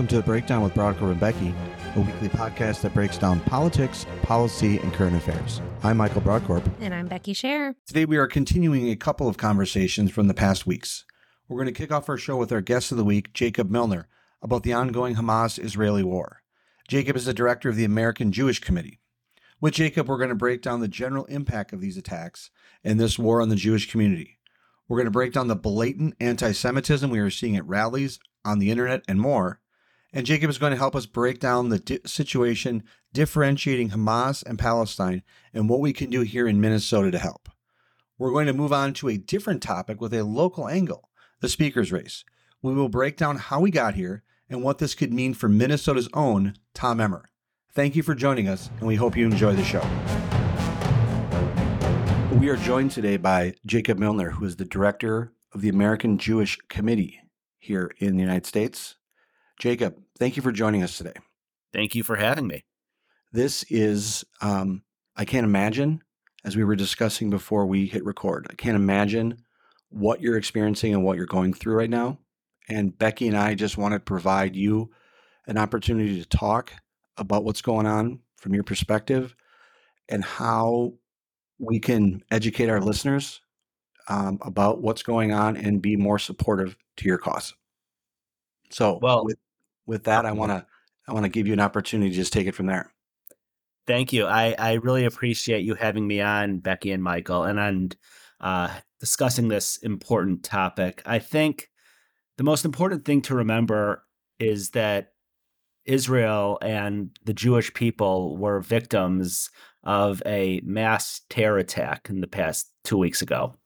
welcome to the Breakdown with Brodkorb and Becky, a weekly podcast that breaks down politics, policy, and current affairs. I'm Michael Brodkorb. And I'm Becky Scherr. Today we are continuing a couple of conversations from the past weeks. We're going to kick off our show with our guest of the week, Jacob Millner, about the ongoing Hamas Israeli war. Jacob is the director of the American Jewish Committee. With Jacob, we're going to break down the general impact of these attacks and this war on the Jewish community. We're going to break down the blatant anti Semitism we are seeing at rallies, on the internet, and more. And Jacob is going to help us break down the di- situation differentiating Hamas and Palestine and what we can do here in Minnesota to help. We're going to move on to a different topic with a local angle the speaker's race. We will break down how we got here and what this could mean for Minnesota's own Tom Emmer. Thank you for joining us, and we hope you enjoy the show. We are joined today by Jacob Millner, who is the director of the American Jewish Committee here in the United States. Jacob, thank you for joining us today. Thank you for having me. This is, um, I can't imagine, as we were discussing before we hit record, I can't imagine what you're experiencing and what you're going through right now. And Becky and I just want to provide you an opportunity to talk about what's going on from your perspective and how we can educate our listeners um, about what's going on and be more supportive to your cause. So, well, with, with that, I want to I want to give you an opportunity to just take it from there. Thank you. I, I really appreciate you having me on, Becky and Michael, and on uh, discussing this important topic. I think the most important thing to remember is that Israel and the Jewish people were victims of a mass terror attack in the past two weeks ago.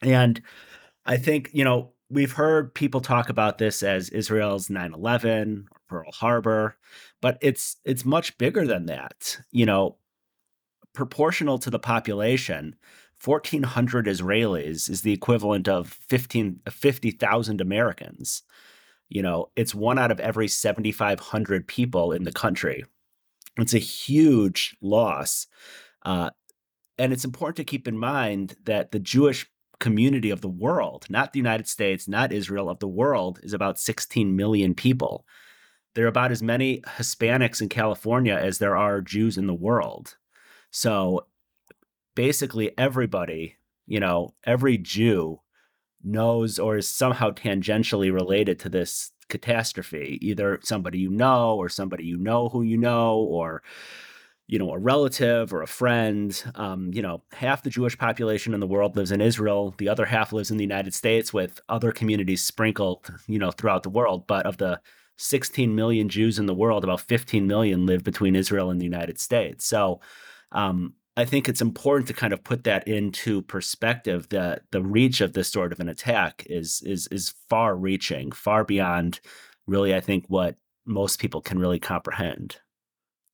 And I think, you know, we've heard people talk about this as Israel's 9/11 or Pearl Harbor, but it's it's much bigger than that. You know, proportional to the population, 1400 Israelis is the equivalent of 15 50,000 Americans. You know, it's one out of every 7500 people in the country. It's a huge loss. Uh, and it's important to keep in mind that the Jewish community of the world, not the United States, not Israel, of the world, is about 16 million people. There are about as many Hispanics in California as there are Jews in the world. So basically, everybody, you know, every Jew knows or is somehow tangentially related to this catastrophe, either somebody you know or somebody you know who you know or you know, a relative or a friend. Um, you know, half the Jewish population in the world lives in Israel. The other half lives in the United States with other communities sprinkled, you know, throughout the world. But of the 16 million Jews in the world, about 15 million live between Israel and the United States. So um, I think it's important to kind of put that into perspective that the reach of this sort of an attack is is is far reaching, far beyond really, I think, what most people can really comprehend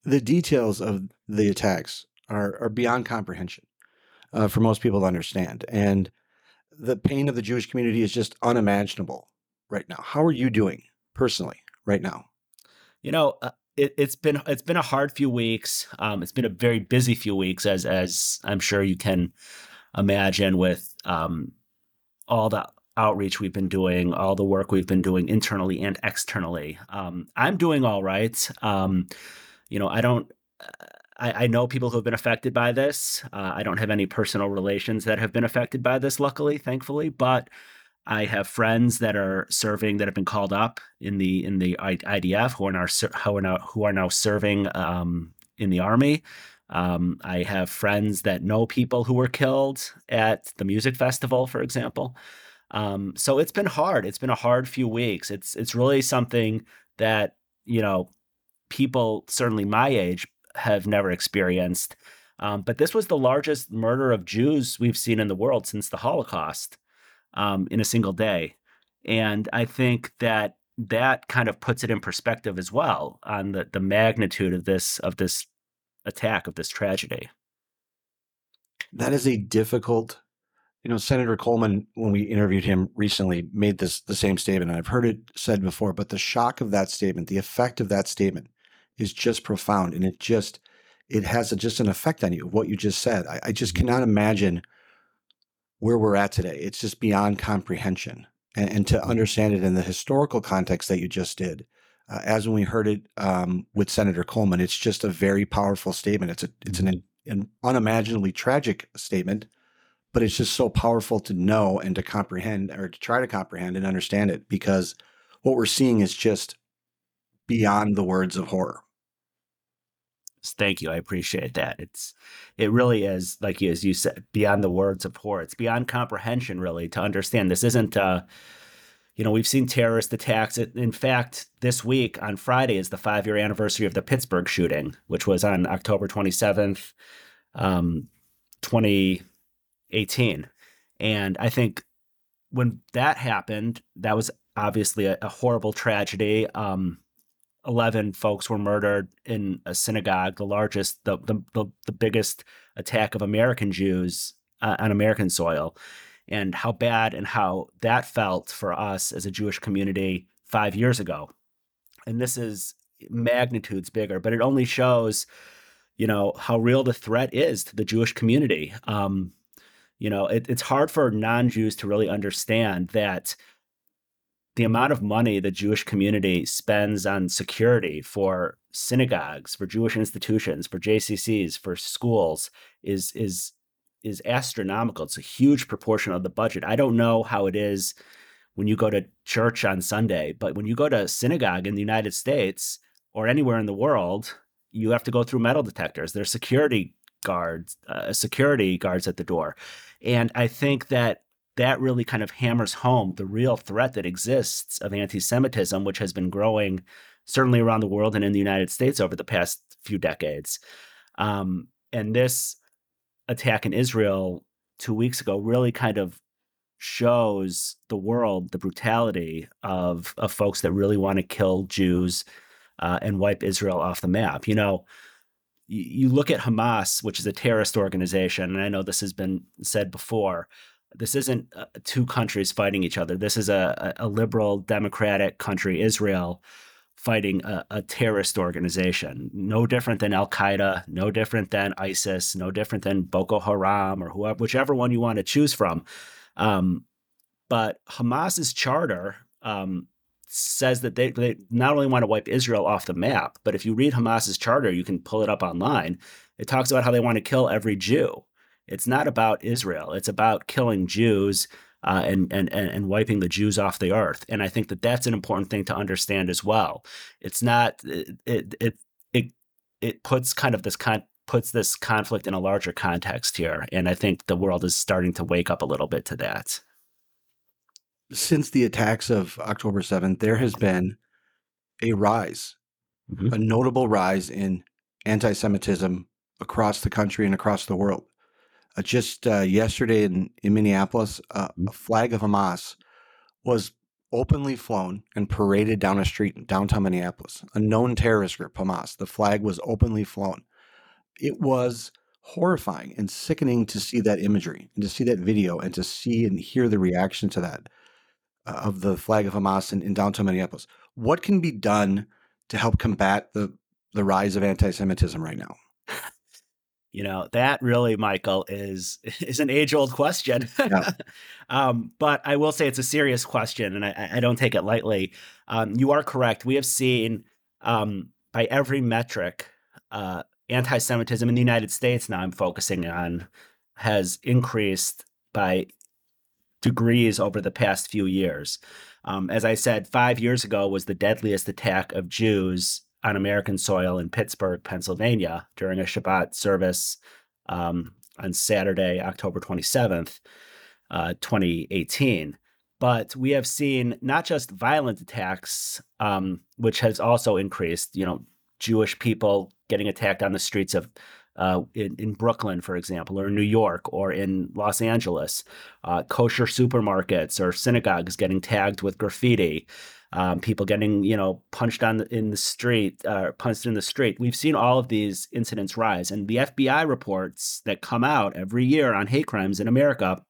the details of the attacks are, are beyond comprehension uh, for most people to understand. And the pain of the Jewish community is just unimaginable right now. How are you doing personally right now? You know, uh, it, has been it's been a hard few weeks. Um, it's been a very busy few weeks, as as I'm sure you can imagine, with um, all the outreach we've been doing, all the work we've been doing internally and externally. Um, I'm doing all right. Um, you know, I don't. I, I, know people who have been affected by this. Uh, I don't have any personal relations that have been affected by this, luckily, thankfully. But I have friends that are serving that have been called up in the in the IDF who are now who are now who are now serving um, in the army. Um, I have friends that know people who were killed at the music festival, for example. Um, so it's been hard. It's been a hard few weeks. It's it's really something that you know people, certainly my age, have never experienced. Um, but this was the largest murder of Jews we've seen in the world since the Holocaust um, in a single day. And I think that that kind of puts it in perspective as well on the, the magnitude of this of this attack of this tragedy. That is a difficult, you know, Senator Coleman, when we interviewed him recently, made this the same statement. And I've heard it said before, but the shock of that statement, the effect of that statement is just profound and it just it has a, just an effect on you what you just said I, I, just mm-hmm. cannot imagine where we're at today it's just beyond comprehension and, and to mm-hmm. understand it in the historical context that you just did uh, as when we heard it um, with Senator Coleman. It's just a very powerful statement. It's a it's an, an unimaginably tragic statement, but it's just so powerful to know and to comprehend or to try to comprehend and understand it because what we're seeing is just beyond the words of horror. Thank you. I appreciate that. It's it really is like as you said, beyond the words of horror. It's beyond comprehension, really, to understand. This isn't uh you know, we've seen terrorist attacks. In fact, this week on Friday is the five year anniversary of the Pittsburgh shooting, which was on October 27th, um, 2018. And I think when that happened, that was obviously a, a horrible tragedy. Um, 11 folks were murdered in a synagogue, the largest, the, the, the, the biggest attack of American Jews uh, on American soil and how bad and how that felt for us as a Jewish community five years ago. And this is magnitudes bigger, but it only shows, you know, how real the threat is to the Jewish community. Um, you know, it, it's hard for non Jews to really understand that the amount of money the Jewish community spends on security for synagogues, for Jewish institutions, for JCCs, for schools is is is astronomical. It's a huge proportion of the budget. I don't know how it is when you go to church on Sunday, but when you go to a synagogue in the United States or anywhere in the world, you have to go through metal detectors. There's security guards, uh, security guards at the door, and I think that that really kind of hammers home the real threat that exists of anti-Semitism, which has been growing certainly around the world and in the United States over the past few decades. Um, and this attack in Israel two weeks ago really kind of shows the world the brutality of of folks that really want to kill Jews uh, and wipe Israel off the map. You know, you, you look at Hamas, which is a terrorist organization, and I know this has been said before. This isn't uh, two countries fighting each other. This is a, a liberal democratic country, Israel, fighting a, a, terrorist organization, no different than Al Qaeda, no different than ISIS, no different than Boko Haram or whoever, whichever one you want to choose from. Um, but Hamas's charter um, says that they, they not only want to wipe Israel off the map, but if you read Hamas's charter, you can pull it up online. It talks about how they want to kill every Jew. It's not about Israel. It's about killing Jews uh, and, and and wiping the Jews off the earth. And I think that that's an important thing to understand as well. It's not it it it it puts kind of this con- puts this conflict in a larger context here, and I think the world is starting to wake up a little bit to that. Since the attacks of October seventh, there has been a rise, mm-hmm. a notable rise in anti-Semitism across the country and across the world. Uh, just uh, yesterday in, in Minneapolis, uh, mm. a flag of Hamas was openly flown and paraded down a street in downtown Minneapolis. A known terrorist group, Hamas. The flag was openly flown. It was horrifying and sickening to see that imagery and to see that video and to see and hear the reaction to that uh, of the flag of Hamas in, in downtown Minneapolis. What can be done to help combat the the rise of anti-Semitism right now? You know, that really, Michael, is is an age old question. Yeah. um, but I will say it's a serious question, and I, I don't take it lightly. Um, you are correct. We have seen um, by every metric, uh, anti-Semitism in the United States. Now I'm focusing on has increased by degrees over the past few years. Um, as I said, five years ago was the deadliest attack of Jews on American soil in Pittsburgh, Pennsylvania, during a Shabbat service um, on Saturday, October 27th, uh, 2018. But we have seen not just violent attacks, um, which has also increased, you know, Jewish people getting attacked on the streets of uh, in, in, Brooklyn, for example, or in New York, or in Los Angeles, uh, kosher supermarkets or synagogues getting tagged with graffiti um, people getting you know punched on the, in the street, uh, punched in the street. We've seen all of these incidents rise, and the FBI reports that come out every year on hate crimes in America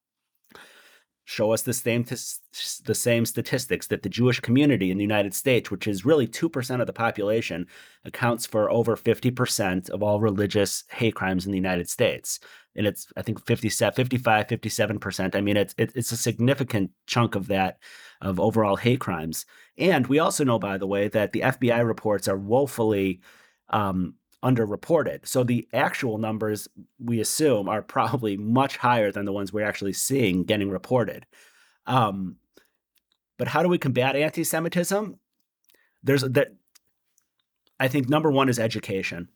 show us the same the same statistics that the Jewish community in the United States, which is really 2% of the population, accounts for over 50% of all religious hate crimes in the United States. And it's I think 57 55 57%. I mean it's it's a significant chunk of that of overall hate crimes. And we also know by the way that the FBI reports are woefully um, underreported. So the actual numbers we assume are probably much higher than the ones we're actually seeing getting reported. Um, but how do we combat anti-Semitism? There's that. I think number one is education.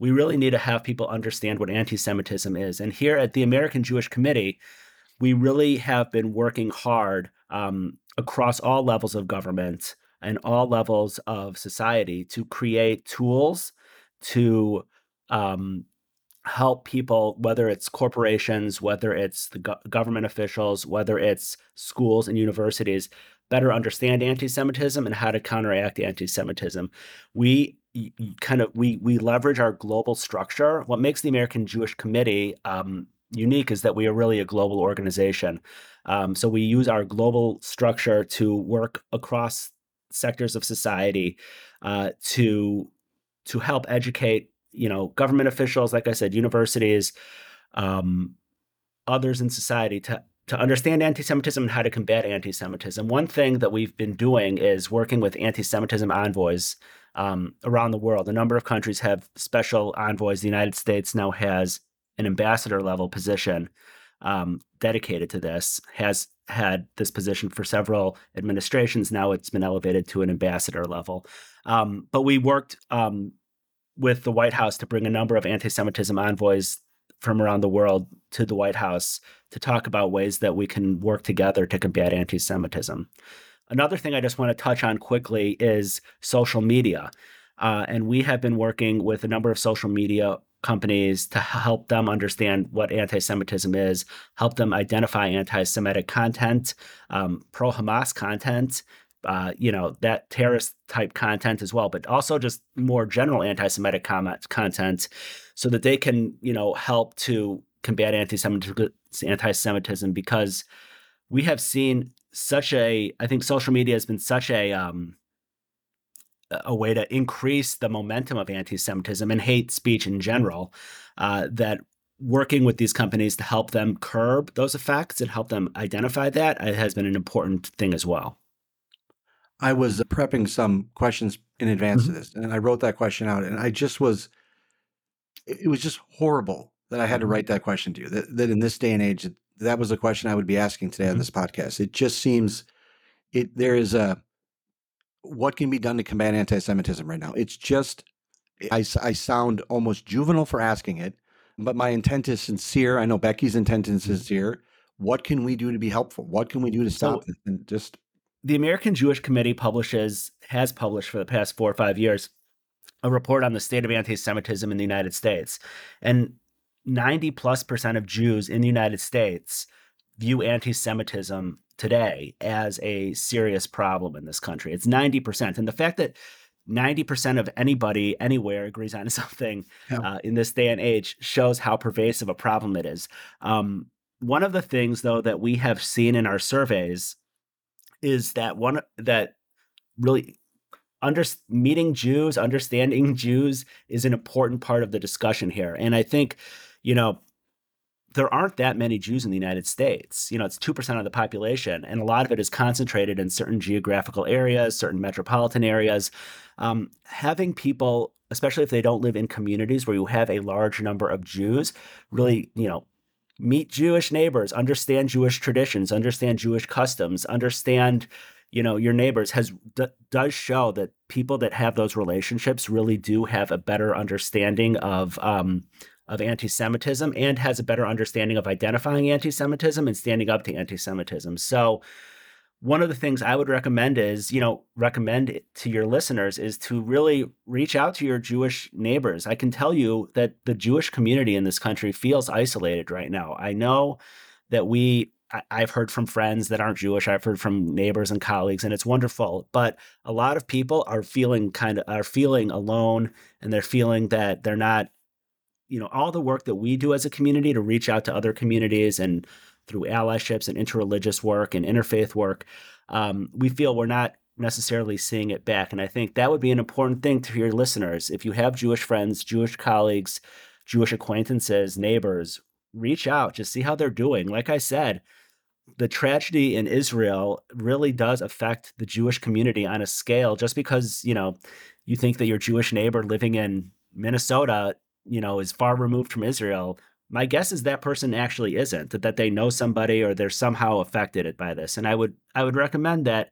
We really need to have people understand what anti-Semitism is. And here at the American Jewish Committee, we really have been working hard um, across all levels of government and all levels of society to create tools to um, help people, whether it's corporations, whether it's the go- government officials, whether it's schools and universities, better understand anti-Semitism and how to counteract anti-Semitism. We kind of we we leverage our global structure. What makes the American Jewish Committee um, unique is that we are really a global organization. Um, so we use our global structure to work across sectors of society uh, to to help educate, you know, government officials, like I said, universities, um, others in society to to understand anti-Semitism and how to combat anti-Semitism. One thing that we've been doing is working with anti-Semitism envoys um, around the world. A number of countries have special envoys. The United States now has an ambassador level position um, dedicated to this. Has had this position for several administrations. Now it's been elevated to an ambassador level. Um, but we worked um, with the White House to bring a number of anti Semitism envoys from around the world to the White House to talk about ways that we can work together to combat anti Semitism. Another thing I just want to touch on quickly is social media. Uh, and we have been working with a number of social media companies to help them understand what anti Semitism is, help them identify anti Semitic content, um, pro Hamas content, uh, you know, that terrorist type content as well, but also just more general anti-Semitic comment content, so that they can, you know, help to combat anti-Semitism, anti-Semitism because we have seen such a. I think social media has been such a um, a way to increase the momentum of anti-Semitism and hate speech in general. Uh, that working with these companies to help them curb those effects and help them identify that uh, has been an important thing as well. I was prepping some questions in advance mm-hmm. of this, and I wrote that question out, and I just was, it was just horrible that I had to mm-hmm. write that question to you. That, that in this day and age, that was a question I would be asking today mm-hmm. on this podcast. It just seems, it there is a, what can be done to combat anti-Semitism right now? It's just, I, I sound almost juvenile for asking it, but my intent is sincere. I know Becky's intent is mm-hmm. sincere. What can we do to be helpful? What can we do to stop so, this? And just the American Jewish Committee publishes has published for the past four or five years a report on the state of anti-Semitism in the United States, and 90 plus percent of Jews in the United States view anti-Semitism today as a serious problem in this country. It's 90%, and the fact that 90% of anybody anywhere agrees on something yeah. uh, in this day and age shows how pervasive a problem it is. Um, one of the things, though, that we have seen in our surveys is that one that really under meeting Jews, understanding Jews is an important part of the discussion here. And I think, you know, there aren't that many Jews in the United States. You know, it's 2% of the population, and a lot of it is concentrated in certain geographical areas, certain metropolitan areas. Um, having people, especially if they don't live in communities where you have a large number of Jews, really, you know, meet Jewish neighbors, understand Jewish traditions, understand Jewish customs, understand you know your neighbors has d- does show that people that have those relationships really do have a better understanding of um, of anti-Semitism and has a better understanding of identifying anti-Semitism and standing up to anti-Semitism. So one of the things I would recommend is, you know, recommend to your listeners is to really reach out to your Jewish neighbors. I can tell you that the Jewish community in this country feels isolated right now. I know that we I've heard from friends that aren't Jewish. I've heard from neighbors and colleagues, and it's wonderful. But a lot of people are feeling kind of are feeling alone, and they're feeling that they're not, you know, all the work that we do as a community to reach out to other communities and through allyships and interreligious work and interfaith work, um, we feel we're not necessarily seeing it back. And I think that would be an important thing to your listeners. If you have Jewish friends, Jewish colleagues, Jewish acquaintances, neighbors, reach out, just see how they're doing. Like I said, the tragedy in Israel really does affect the Jewish community on a scale just because, you know, you think that your Jewish neighbor living in Minnesota, you know, is far removed from Israel. My guess is that person actually isn't, that, that they know somebody or they're somehow affected by this. And I would I would recommend that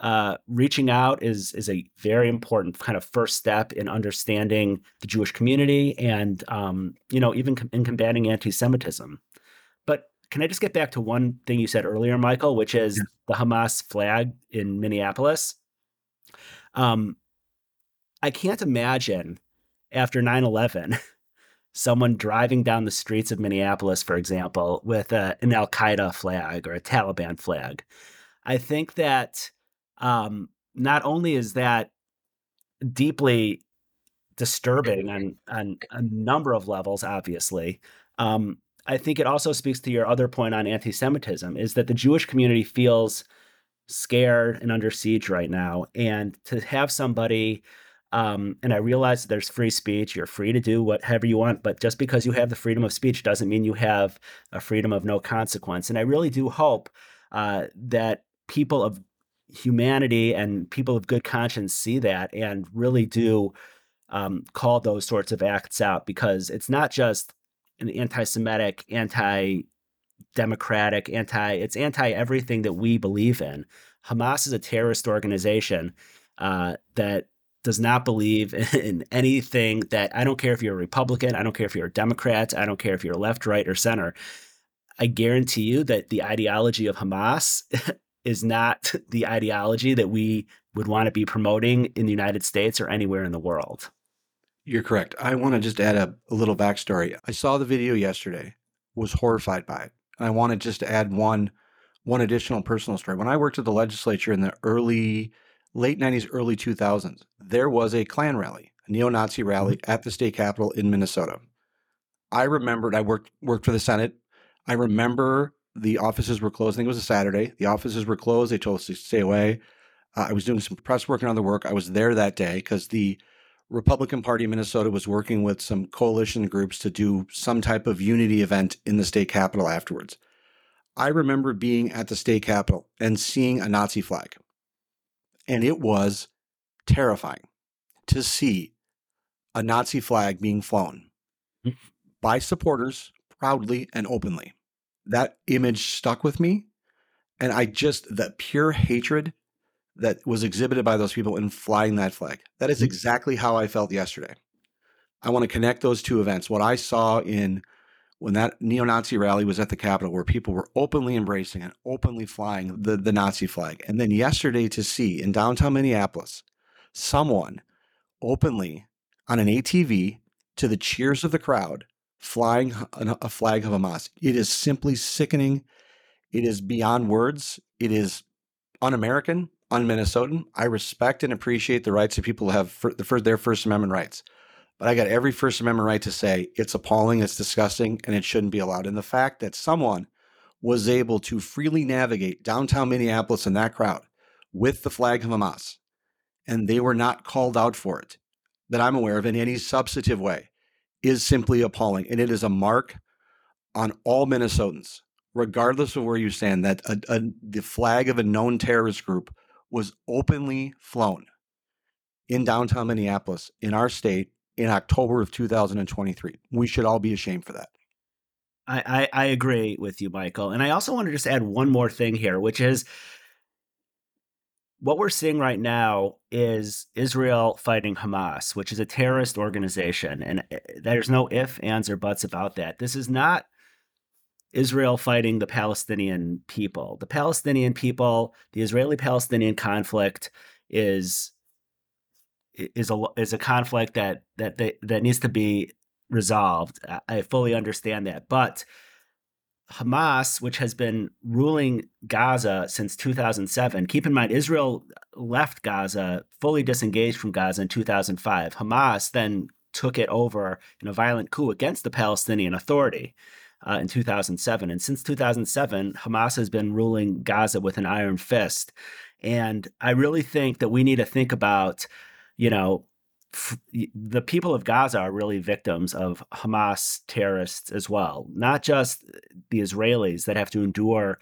uh, reaching out is is a very important kind of first step in understanding the Jewish community and um, you know even in combating anti-Semitism. But can I just get back to one thing you said earlier, Michael, which is the Hamas flag in Minneapolis? Um, I can't imagine after 9/11 someone driving down the streets of Minneapolis, for example, with a, an Al Qaeda flag or a Taliban flag. I think that um, not only is that deeply disturbing on on a number of levels, obviously. Um, I think it also speaks to your other point on anti-Semitism, is that the Jewish community feels scared and under siege right now, and to have somebody. Um, and I realize there's free speech. You're free to do whatever you want, but just because you have the freedom of speech doesn't mean you have a freedom of no consequence. And I really do hope uh, that people of humanity and people of good conscience see that and really do um, call those sorts of acts out because it's not just an anti-Semitic, anti-democratic, anti. It's anti everything that we believe in. Hamas is a terrorist organization uh, that does not believe in anything that I don't care if you're a Republican, I don't care if you're a Democrat, I don't care if you're left, right, or center. I guarantee you that the ideology of Hamas is not the ideology that we would want to be promoting in the United States or anywhere in the world. You're correct. I want to just add a, a little backstory. I saw the video yesterday, was horrified by it. And I wanted just to add one one additional personal story. When I worked at the legislature in the early late 90s, early 2000s, there was a Klan rally, a neo-Nazi rally mm-hmm. at the state capitol in Minnesota. I remembered I worked worked for the Senate. I remember the offices were closed. I think it was a Saturday. The offices were closed. They told us to stay away. Uh, I was doing some press work and other work. I was there that day because the Republican Party of Minnesota was working with some coalition groups to do some type of unity event in the state capitol afterwards. I remember being at the state capitol and seeing a Nazi flag. And it was terrifying to see a Nazi flag being flown mm. by supporters proudly and openly that image stuck with me. And I just, the pure hatred that was exhibited by those people in flying that flag, that is mm-hmm. exactly how I felt yesterday. I want to connect those two events. What I saw in when that neo Nazi rally was at the Capitol, where people were openly embracing and openly flying the, the Nazi flag. And then yesterday to see in downtown Minneapolis, someone openly on an ATV to the cheers of the crowd flying a flag of Hamas. It is simply sickening. It is beyond words. It is un American, un Minnesotan. I respect and appreciate the rights of people who have for their First Amendment rights. But I got every First Amendment right to say it's appalling, it's disgusting, and it shouldn't be allowed. And the fact that someone was able to freely navigate downtown Minneapolis in that crowd with the flag of Hamas, and they were not called out for it, that I'm aware of in any substantive way, is simply appalling. And it is a mark on all Minnesotans, regardless of where you stand, that a, a, the flag of a known terrorist group was openly flown in downtown Minneapolis, in our state, in October of 2023. We should all be ashamed for that. I, I, I agree with you, Michael. And I also want to just add one more thing here, which is what we're seeing right now is Israel fighting Hamas, which is a terrorist organization. And eh, there's no ifs, ands, or buts about that. This is not Israel fighting the Palestinian people. The Palestinian people, the Israeli Palestinian conflict is is a is a conflict that that they, that needs to be resolved. I fully understand that, but Hamas, which has been ruling Gaza since 2007, keep in mind, Israel left Gaza, fully disengaged from Gaza in 2005. Hamas then took it over in a violent coup against the Palestinian Authority. uh, in 2007. And since 2007, Hamas has been ruling Gaza with an iron fist. And I really think that we need to think about, you know, f- the people of Gaza are really victims of Hamas terrorists as well, not just the Israelis that have to endure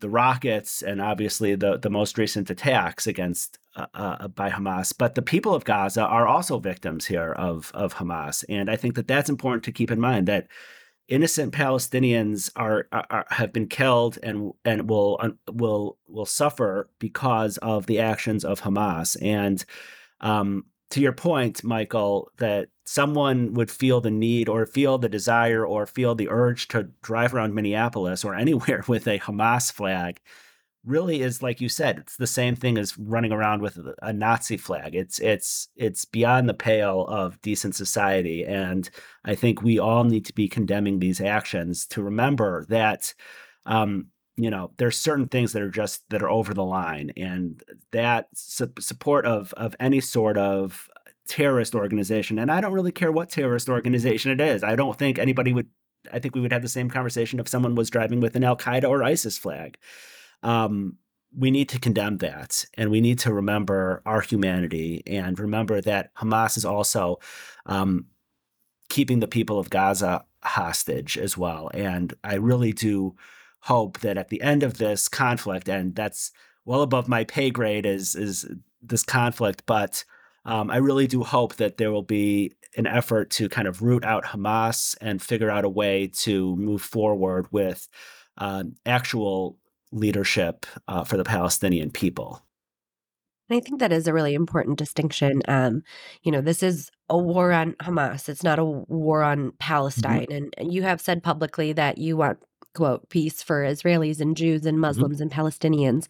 the rockets and obviously the the most recent attacks against uh, uh, by Hamas, but the people of Gaza are also victims here of of Hamas, and I think that that's important to keep in mind that innocent Palestinians are, are, have been killed and and will will will suffer because of the actions of Hamas. And um, to your point, Michael, that someone would feel the need or feel the desire or feel the urge to drive around Minneapolis or anywhere with a Hamas flag really is like you said it's the same thing as running around with a nazi flag. It's it's it's beyond the pale of decent society. And i think we all need to be condemning these actions to remember that um, you know there's certain things that are just that are over the line and that su- support of of any sort of terrorist organization and i don't really care what terrorist organization it is i don't think anybody would i think we would have the same conversation if someone was driving with an al-qaeda or isis flag um, we need to condemn that and we need to remember our humanity and remember that Hamas is also um, keeping the people of Gaza hostage as well. And I really do hope that at the end of this conflict, and that's well above my pay grade is is this conflict, but um, I really do hope that there will be an effort to kind of root out Hamas and figure out a way to move forward with uh, actual leadership uh, for the Palestinian people. And I think that is a really important distinction. Um, you know, this is a war on Hamas. It's not a war on mm-hmm. Palestine. Mm-hmm. And you have said publicly that you want, quote, peace for Israelis and Jews and mm-hmm. Muslims mm-hmm. and Palestinians.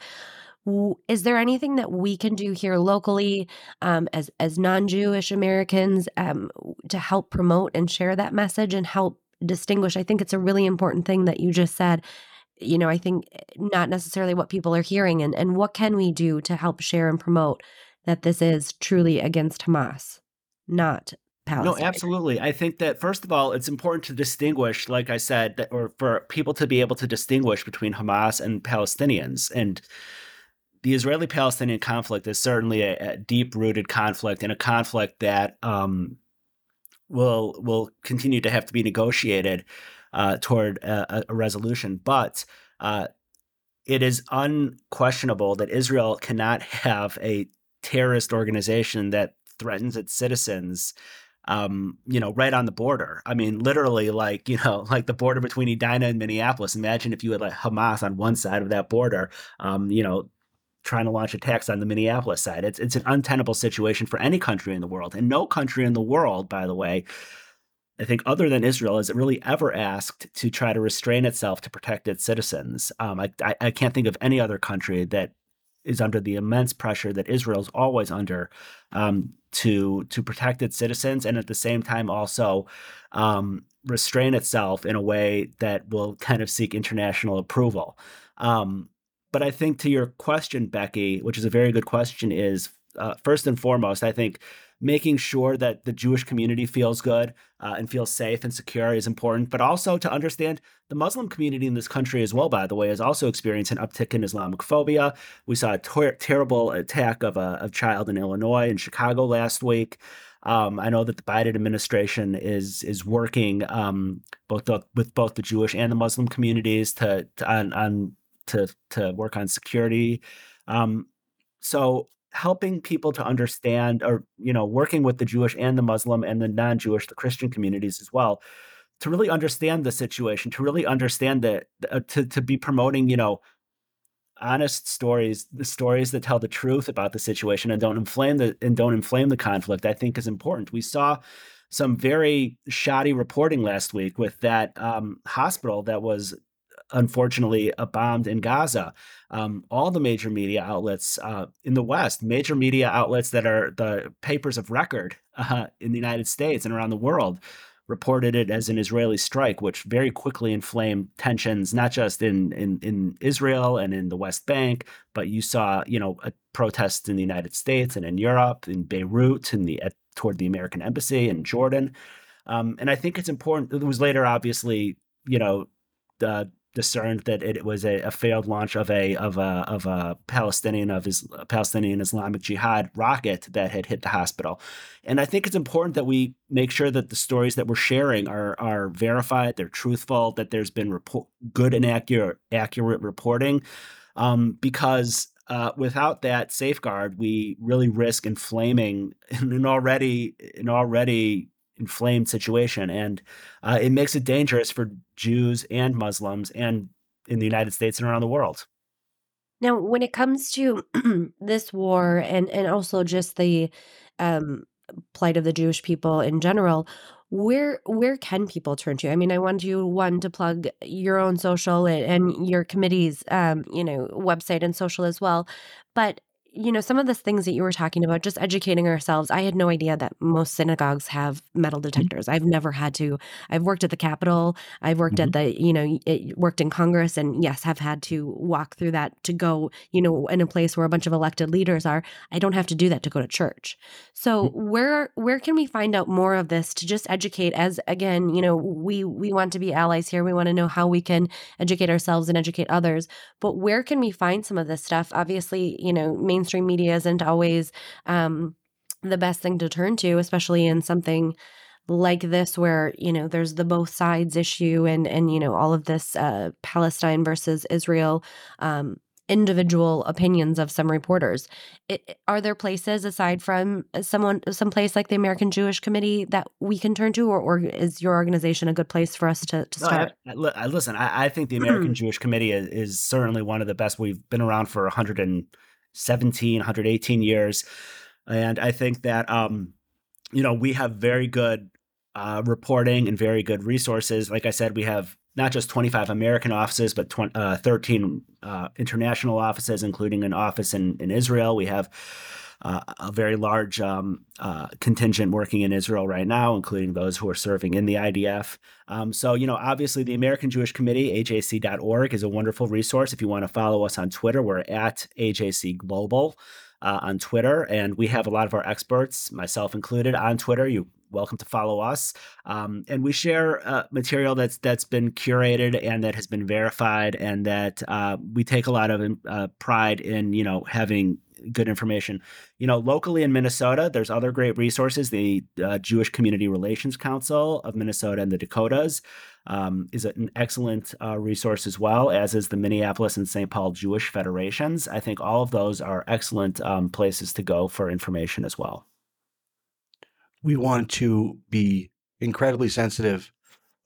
Is there anything that we can do here locally um, as as non-Jewish Americans um, to help promote and share that message and help distinguish? I think it's a really important thing that you just said you know, I think eh, not necessarily what people are hearing and, and what can we do to help share and promote that this is truly against Hamas, not Palestine. No, absolutely. I think that first of all, it's important to distinguish, like I said, that, or for people to be able to distinguish between Hamas and Palestinians. And the Israeli-Palestinian conflict is certainly a, a deep-rooted conflict and a conflict that um, will will continue to have to be negotiated uh, toward a, a, resolution. But uh, it is unquestionable that Israel cannot have a terrorist organization that threatens its citizens um, you know, right on the border. I mean, literally, like you know, like the border between Edina and Minneapolis. Imagine if you had like Hamas on one side of that border, um, you know, trying to launch attacks on the Minneapolis side. It's it's an untenable situation for any country in the world, and no country in the world, by the way, I think, other than Israel, has really ever asked to try to restrain itself to protect its citizens? Um, I, I, I, can't think of any other country that is under the immense pressure that Israel's always under um, to to protect its citizens, and at the same time also um, restrain itself in a way that will kind of seek international approval. Um, but I think to your question, Becky, which is a very good question, is uh, first and foremost, I think making sure that the Jewish community feels good uh, and feels safe and secure is important, but also to understand the Muslim community in this country as well, by the way, is also experiencing an uptick in Islamic phobia. We saw a ter- terrible attack of a, child in Illinois and Chicago last week. Um, I know that the Biden administration is is working um, both the, with both the Jewish and the Muslim communities to, to on, on to to work on security. Um, so helping people to understand or you know working with the jewish and the muslim and the non-jewish the christian communities as well to really understand the situation to really understand that uh, to, to be promoting you know honest stories the stories that tell the truth about the situation and don't inflame the and don't inflame the conflict i think is important. We saw some very shoddy reporting last week with that um, hospital that was unfortunately uh, bombed in Gaza. Um, all the major media outlets uh, in the West, major media outlets that are the papers of record uh, in the United States and around the world, reported it as an Israeli strike, which very quickly inflamed tensions, not just in, in, in Israel and in the West Bank, but you saw, you know, protests in the United States and in Europe, in Beirut, and the toward the American embassy in Jordan. Um, and I think it's important. It was later, obviously, you know, the discerned that it was a, a, failed launch of a of a of a Palestinian of his Palestinian Islamic Jihad rocket that had hit the hospital. And I think it's important that we make sure that the stories that we're sharing are are verified, they're truthful, that there's been report, good and accurate accurate reporting, um, because. Uh, without that safeguard, we really risk inflaming an already an already inflamed situation, and uh, it makes it dangerous for Jews and Muslims, and in the United States and around the world. Now, when it comes to this war, and and also just the um, plight of the Jewish people in general, where where can people turn to? I mean, I want you one to plug your own social and, and your committee's um, you know website and social as well, but you know, some of the things that you were talking about, just educating ourselves. I had no idea that most synagogues have metal mm-hmm. detectors. I've never had to. I've worked at the Capitol. I've worked mm-hmm. at the, you know, it, worked in Congress, and yes, have had to walk through that to go, you know, in a place where a bunch of elected leaders are. I don't have to do that to go to church. So mm-hmm. where where can we find out more of this to just educate? As again, you know, we we want to be allies here. We want to know how we can educate ourselves and educate others. But where can we find some of this stuff? Obviously, you know, main mainstream media isn't always um, the best thing to turn to, especially in something like this where you know there's the both sides issue and and you know all of this uh, Palestine versus Israel um, individual opinions of some reporters. It, are there places aside from someone, some place like the American Jewish Committee that we can turn to, or, or is your organization a good place for us to, to start? No, I, I, listen, I, I, think the American Jewish Committee is, is, certainly one of the best. We've been around for 100 and 117, 118 years. And I think that, um, you know, we have very good uh, reporting and very good resources. Like I said, we have not just 25 American offices, but 20, uh, 13 uh, international offices, including an office in, in Israel. We have uh, a very large um, uh, contingent working in Israel right now, including those who are serving in the IDF. Um, so, you know, obviously the American Jewish Committee, ajc.org, is a wonderful resource. If you want to follow us on Twitter, we're at AJC Global. Uh, on Twitter, and we have a lot of our experts, myself included, on Twitter. You welcome to follow us. Um, and we share uh, material that's that's been curated and that has been verified, and that uh, we take a lot of uh, pride in you know having good information. You know, locally in Minnesota, there's other great resources. The uh, Jewish Community Relations Council of Minnesota and the Dakotas um, is an excellent uh, resource as well, as is the Minneapolis and St. Paul Jewish Federations. I think all of those are excellent um, places to go for information as well. We want to be incredibly sensitive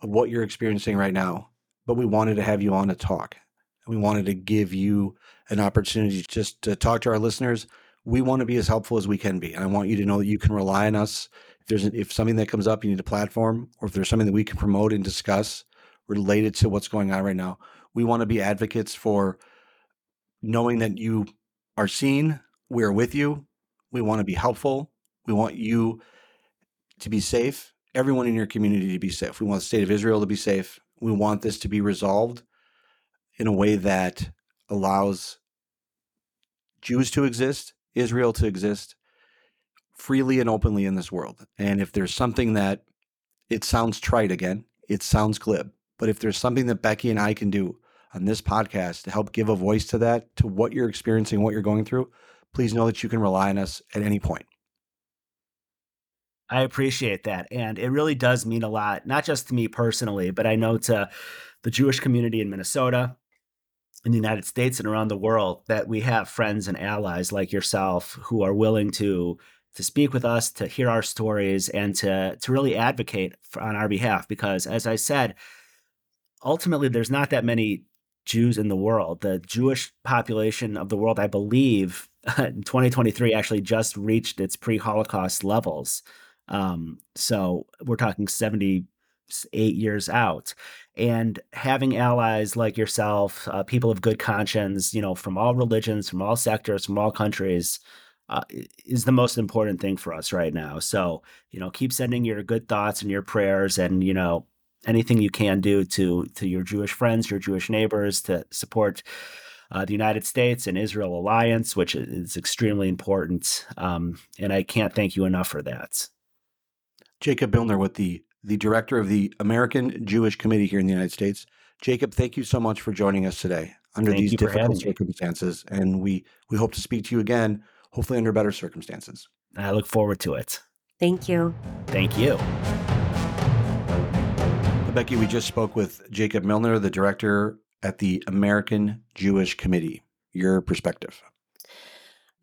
of what you're experiencing right now, but we wanted to have you on to talk. We wanted to give you an opportunity just to talk to our listeners. We want to be as helpful as we can be, and I want you to know that you can rely on us. If there's an, if something that comes up, you need a platform, or if there's something that we can promote and discuss related to what's going on right now, we want to be advocates for knowing that you are seen. We're with you. We want to be helpful. We want you to be safe. Everyone in your community to be safe. We want the state of Israel to be safe. We want this to be resolved in a way that allows Jews to exist, Israel to exist freely and openly in this world. And if there's something that it sounds trite again, it sounds glib, but if there's something that Becky and I can do on this podcast to help give a voice to that, to what you're experiencing, what you're going through, please know that you can rely on us at any point. I appreciate that. And it really does mean a lot, not just to me personally, but I know to the Jewish community in Minnesota, in the United States and around the world that we have friends and allies like yourself who are willing to to speak with us, to hear our stories, and to to really advocate for, on our behalf. Because, as I said, ultimately, there's not that many Jews in the world. The Jewish population of the world, I believe, in 2023 actually just reached its pre-Holocaust levels. Um, so we're talking 78 years out and having allies like yourself, uh, people of good conscience, you know, from all religions, from all sectors, from all countries, uh, is the most important thing for us right now. So, you know, keep sending your good thoughts and your prayers, and you know, anything you can do to to your Jewish friends, your Jewish neighbors, to support. Uh, the United States and Israel alliance, which is extremely important. Um, and I can't thank you enough for that. Jacob Millner with the the director of the American Jewish Committee here in the United States. Jacob, thank you so much for joining us today under Thank these difficult having me. circumstances. And we, we hope to speak to you again, hopefully under better circumstances. I look forward to it. Thank you. Thank you. Becky, we just spoke with Jacob Millner, the director at the American Jewish Committee. Your perspective.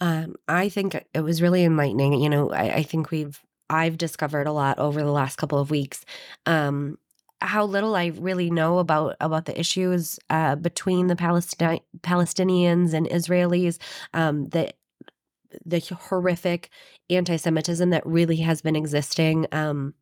Um, I think it was really enlightening. You know, I, I think we've I've discovered a lot over the last couple of weeks. Um, how little I really know about about the issues uh, between the Palestine Palestinians and Israelis. Um, the the horrific anti-Semitism that really has been existing. Um,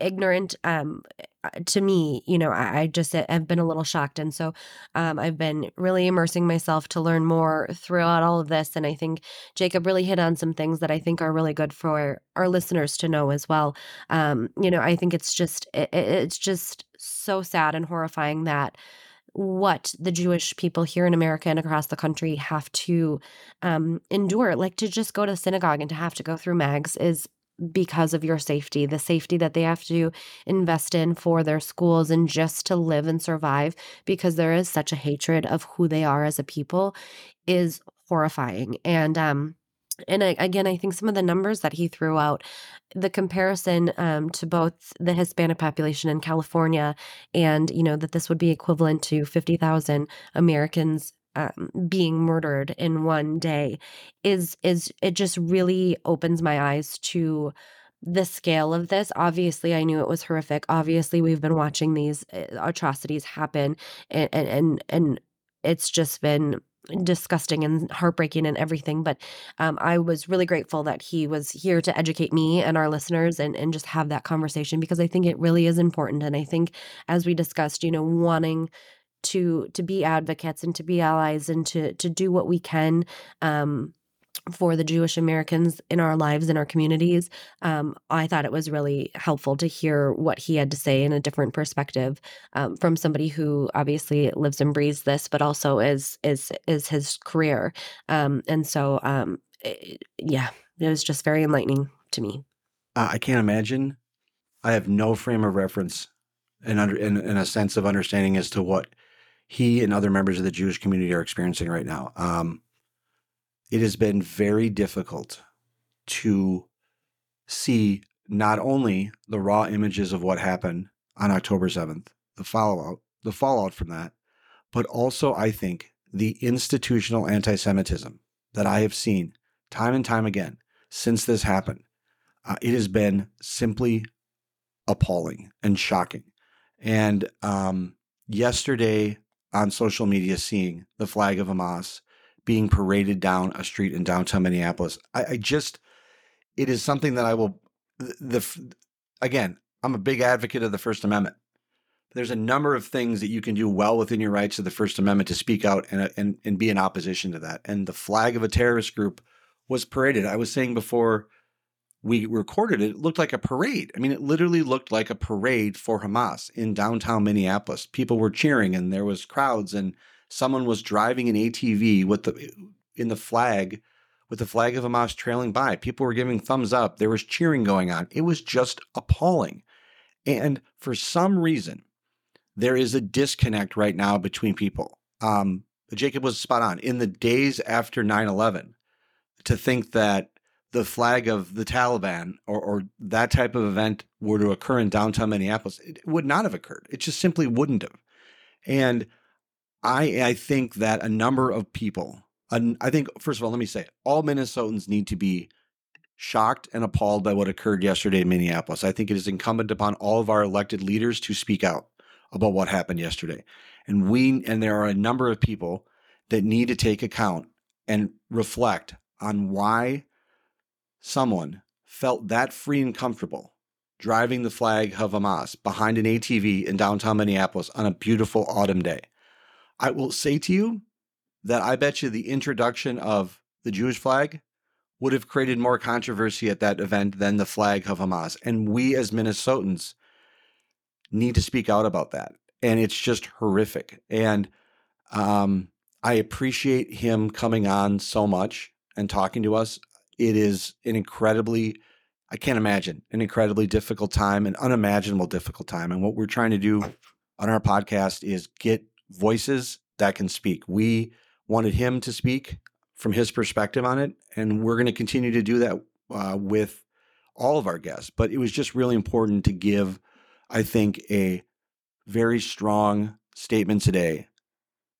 ignorant um uh, to me you know I, I just uh, have been a little shocked. And so um i've been really immersing myself to learn more throughout all of this. And i think jacob really hit on some things that i think are really good for our listeners to know as well. Um you know i think it's just it, it's just so sad and horrifying that what the Jewish people here in America and across the country have to um, endure. Like to just go to synagogue and to have to go through mags is because of your safety, the safety that they have to invest in for their schools and just to live and survive because there is such a hatred of who they are as a people is horrifying. And um and I, again, I think some of the numbers that he threw out, the comparison um, to both the Hispanic population in California, and you know that this would be equivalent to fifty thousand Americans um, being murdered in one day is is it just really opens my eyes to the scale of this. Obviously i knew it was horrific. Obviously we've been watching these uh, atrocities happen and and and, and it's just been disgusting and heartbreaking and everything but um, i was really grateful that he was here to educate me and our listeners and, and just have that conversation because i think it really is important and i think as we discussed you know wanting to to be advocates and to be allies and to to do what we can um, for the Jewish Americans in our lives in our communities. Um, I thought it was really helpful to hear what he had to say in a different perspective um, from somebody who obviously lives and breathes this, but also is is is his career. Um, and so, um, it, yeah, it was just very enlightening to me. Uh, I can't imagine. I have no frame of reference and under in, in a sense of understanding as to what he and other members of the Jewish community are experiencing right now. Um, it has been very difficult to see not only the raw images of what happened on October 7th, the fallout, the fallout from that, but also I think the institutional anti-Semitism that I have seen time and time again since this happened. Uh, it has been simply appalling and shocking. And um, yesterday on social media, seeing the flag of Hamas being paraded down a street in downtown Minneapolis, I, I just, it is something that I will, the, the again, I'm a big advocate of the First Amendment. There's a number of things that you can do well within your rights of the First Amendment to speak out and, and, and be in opposition to that. And the flag of a terrorist group was paraded. I was saying before we recorded it, it looked like a parade. I mean, it literally looked like a parade for Hamas in downtown Minneapolis. People were cheering and there was crowds and someone was driving an ATV with the in the flag with the flag of Hamas trailing by. People were giving thumbs up. There was cheering going on. It was just appalling. And for some reason, there is a disconnect right now between people. Um, Jacob was spot on. In the days after 9 11, to think that the flag of the Taliban or, or, that type of event were to occur in downtown Minneapolis, it would not have occurred. It just simply wouldn't have. And I, I think that a number of people, I think, first of all, let me say, all Minnesotans need to be shocked and appalled by what occurred yesterday in Minneapolis. I think it is incumbent upon all of our elected leaders to speak out about what happened yesterday. And we, and there are a number of people that need to take account and reflect on why someone felt that free and comfortable driving the flag of Hamas behind an ATV in downtown Minneapolis on a beautiful autumn day. I will say to you that I bet you the introduction of the Jewish flag would have created more controversy at that event than the flag of Hamas. And we as Minnesotans need to speak out about that. And it's just horrific. And um, I appreciate him coming on so much and talking to us. It is an incredibly, I can't imagine an incredibly difficult time, an unimaginable difficult time. And what we're trying to do on our podcast is get voices that can speak. We wanted him to speak from his perspective on it, and we're going to continue to do that uh, with all of our guests. But it was just really important to give, I think, a very strong statement today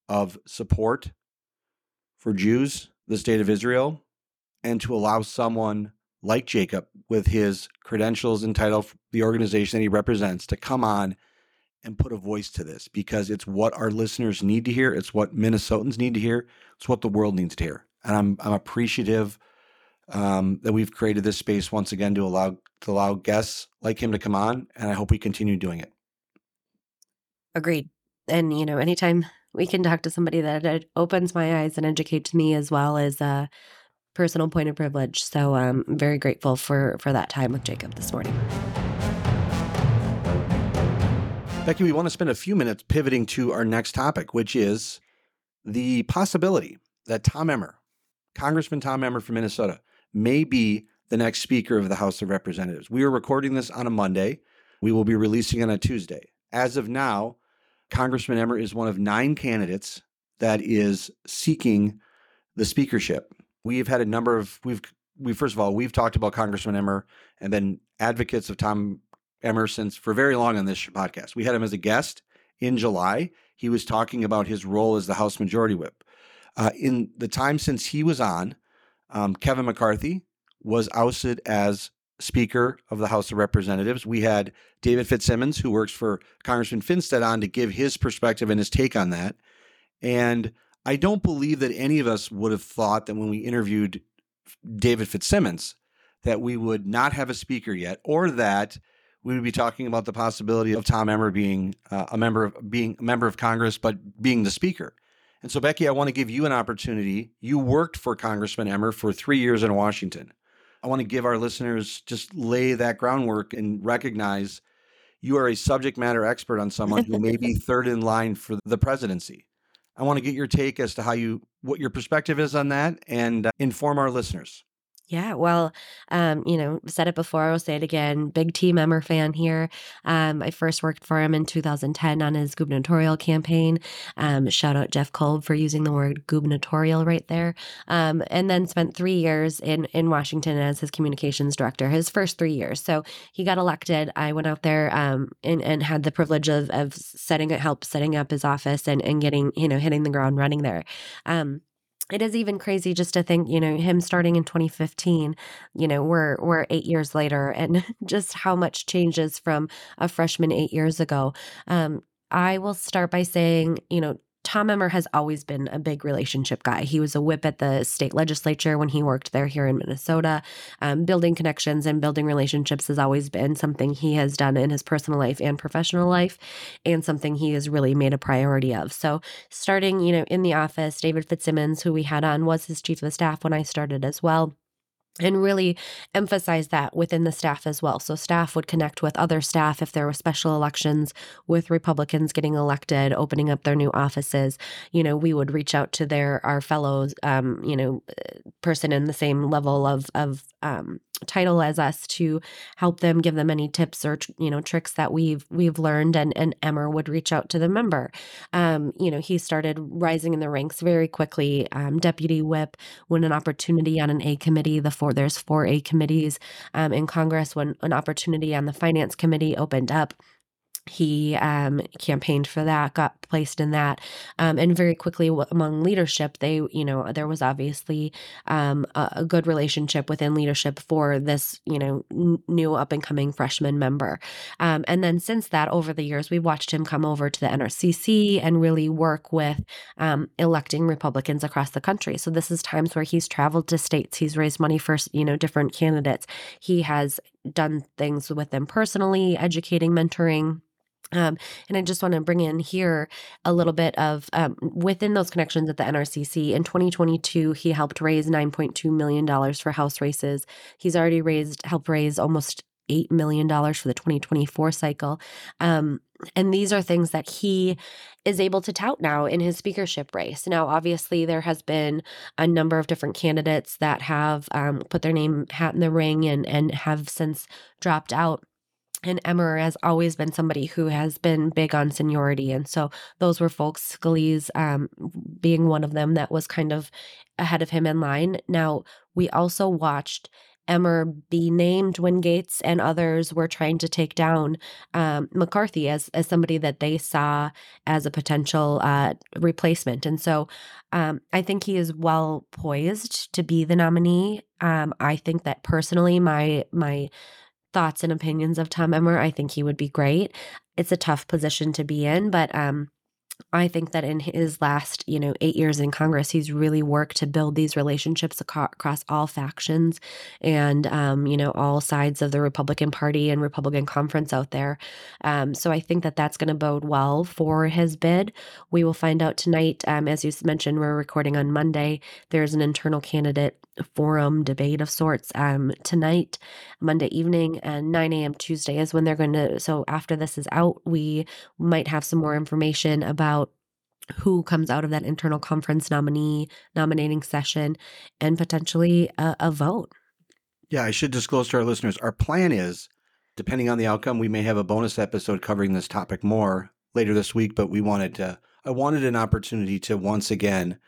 of support for Jews, the state of Israel, and to allow someone like Jacob, with his credentials and title, the organization that he represents, to come on and put a voice to this because it's what our listeners need to hear. It's what Minnesotans need to hear. It's what the world needs to hear. And I'm I'm appreciative um, that we've created this space once again to allow to allow guests like him to come on, and I hope we continue doing it. Agreed. And you know, anytime we can talk to somebody that opens my eyes and educates me as well as uh, personal point of privilege. So um, I'm very grateful for for that time with Jacob this morning. Becky, we want to spend a few minutes pivoting to our next topic, which is the possibility that Tom Emmer, Congressman Tom Emmer from Minnesota, may be the next Speaker of the House of Representatives. We are recording this on a Monday. We will be releasing it on a Tuesday. As of now, Congressman Emmer is one of nine candidates that is seeking the speakership we've had a number of we've we first of all we've talked about Congressman Emmer and been advocates of Tom Emmer since for very long on this podcast. We had him as a guest in July. He was talking about his role as the House Majority Whip. Uh, in the time since he was on, um, Kevin McCarthy was ousted as Speaker of the House of Representatives. We had David Fitzsimmons, who works for Congressman Finstad, on to give his perspective and his take on that. And I don't believe that any of us would have thought that when we interviewed David Fitzsimmons that we would not have a speaker yet, or that we would be talking about the possibility of Tom Emmer being uh, a member of being a member of Congress, but being the speaker. And so, Becky, I want to give you an opportunity. You worked for Congressman Emmer for three years in Washington. I want to give our listeners just lay that groundwork and recognize you are a subject matter expert on someone who may be third in line for the presidency. I want to get your take as to how you, what your perspective is on that and uh, inform our listeners. Yeah, well, um, you know, said it before, I'll say it again. Big Team Emmer fan here. Um, I first worked for him in 2010 on his gubernatorial campaign. Um, shout out Jeff Kolb for using the word gubernatorial right there. Um, and then spent three years in in Washington as his communications director. His first three years. So he got elected. I went out there um, and and had the privilege of of setting help setting up his office and and getting you know hitting the ground running there. Um, it is even crazy just to think, you know, him starting in 2015, you know, we're we're 8 years later and just how much changes from a freshman 8 years ago. Um I will start by saying, you know, Tom Emmer has always been a big relationship guy. He was a whip at the state legislature when he worked there here in Minnesota. Um, building connections and building relationships has always been something he has done in his personal life and professional life, and something he has really made a priority of. So, starting, you know, in the office, David Fitzsimmons, who we had on, was his chief of staff when I started as well and really emphasize that within the staff as well. So, staff would connect with other staff if there were special elections with Republicans getting elected, opening up their new offices. You know, we would reach out to their our fellows, um, you know, person in the same level of of um, title as us to help them give them any tips or you know tricks that we've we've learned and and Emmer would reach out to the member. Um, you know he started rising in the ranks very quickly. Um, deputy whip when an opportunity on an A committee the four there's four A committees um, in Congress when an opportunity on the finance committee opened up he um, campaigned for that, got placed in that, um, and very quickly among leadership, they, you know, there was obviously um, a, a, good relationship within leadership for this, you know, n- new up and coming freshman member. Um, and then since that, over the years, we've watched him come over to the NRCC and really work with um, electing Republicans across the country. So this is times where he's traveled to states, he's raised money for, you know, different candidates. He has done things with them personally, educating, mentoring um, and I just want to bring in here a little bit of um, within those connections at the NRCC. In 2022, he helped raise $9.2 million for House races. He's already raised, helped raise almost $8 million for the 2024 cycle. Um, And these are things that he is able to tout now in his speakership race. Now, obviously, there has been a number of different candidates that have um, put their name hat in the ring and and have since dropped out. And Emmer has always been somebody who has been big on seniority. And so those were folks, Scalise um, being one of them that was kind of ahead of him in line. Now, we also watched Emmer be named when Gaetz and others were trying to take down um, McCarthy as as somebody that they saw as a potential uh, replacement. And so um, I think he is well poised to be the nominee. Um, I think that personally, my my thoughts and opinions of Tom Emmer, I think he would be great. It's a tough position to be in, but um, I think that in his last, you know, eight years in Congress, he's really worked to build these relationships across all factions and, um, you know, all sides of the Republican Party and Republican conference out there. Um, so I think that that's going to bode well for his bid. We will find out tonight. Um, as you mentioned, we're recording on Monday. There's an internal candidate forum debate of sorts um, tonight, Monday evening, and 9 a.m. Tuesday is when they're going to. So after this is out, we might have some more information about about who comes out of that internal conference nominee nominating session and potentially a, a vote. Yeah, I should disclose to our listeners our plan is, depending on the outcome, we may have a bonus episode covering this topic more later this week, but we wanted to, I wanted an opportunity to once again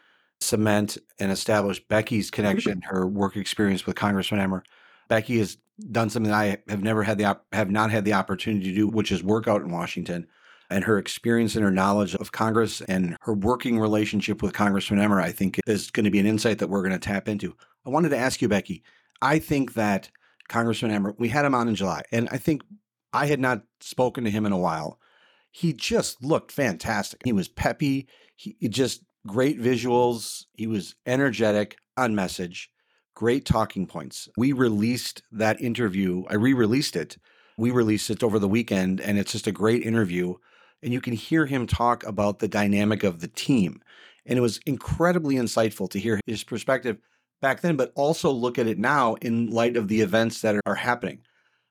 cement and establish Becky's connection, her work experience with Congressman Emmer. Becky has done something I have never had the op- have not had the opportunity to do, which is work out in Washington and her experience and her knowledge of Congress and her working relationship with Congressman Emmer, I think is going to be an insight that we're going to tap into. I wanted to ask you, Becky. I think that Congressman Emmer, we had him on in July, and I think I had not spoken to him in a while. He just looked fantastic. He was peppy. He just great visuals. He was energetic on message, great talking points. We released that interview. I re released it. We released it over the weekend, and it's just a great interview and you can hear him talk about the dynamic of the team. And it was incredibly insightful to hear his perspective back then, but also look at it now in light of the events that are happening.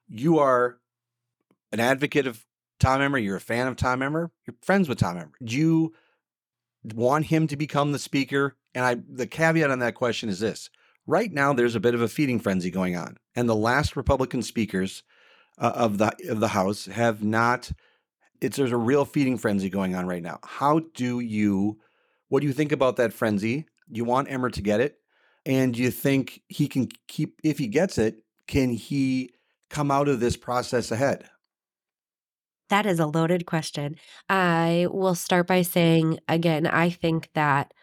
You are an advocate of Tom Emmer, you're a fan of Tom Emmer, you're friends with Tom Emmer. Do you want him to become the speaker? And I the caveat on that question is this. Right now there's a bit of a feeding frenzy going on. And the last Republican speakers uh, of the of the House have not it's there's a real feeding frenzy going on right now. How do you what do you think about that frenzy? Do you want Emmer to get it? And do you think he can keep if he gets it, can he come out of this process ahead? That is a loaded question. I will start by saying again, I think that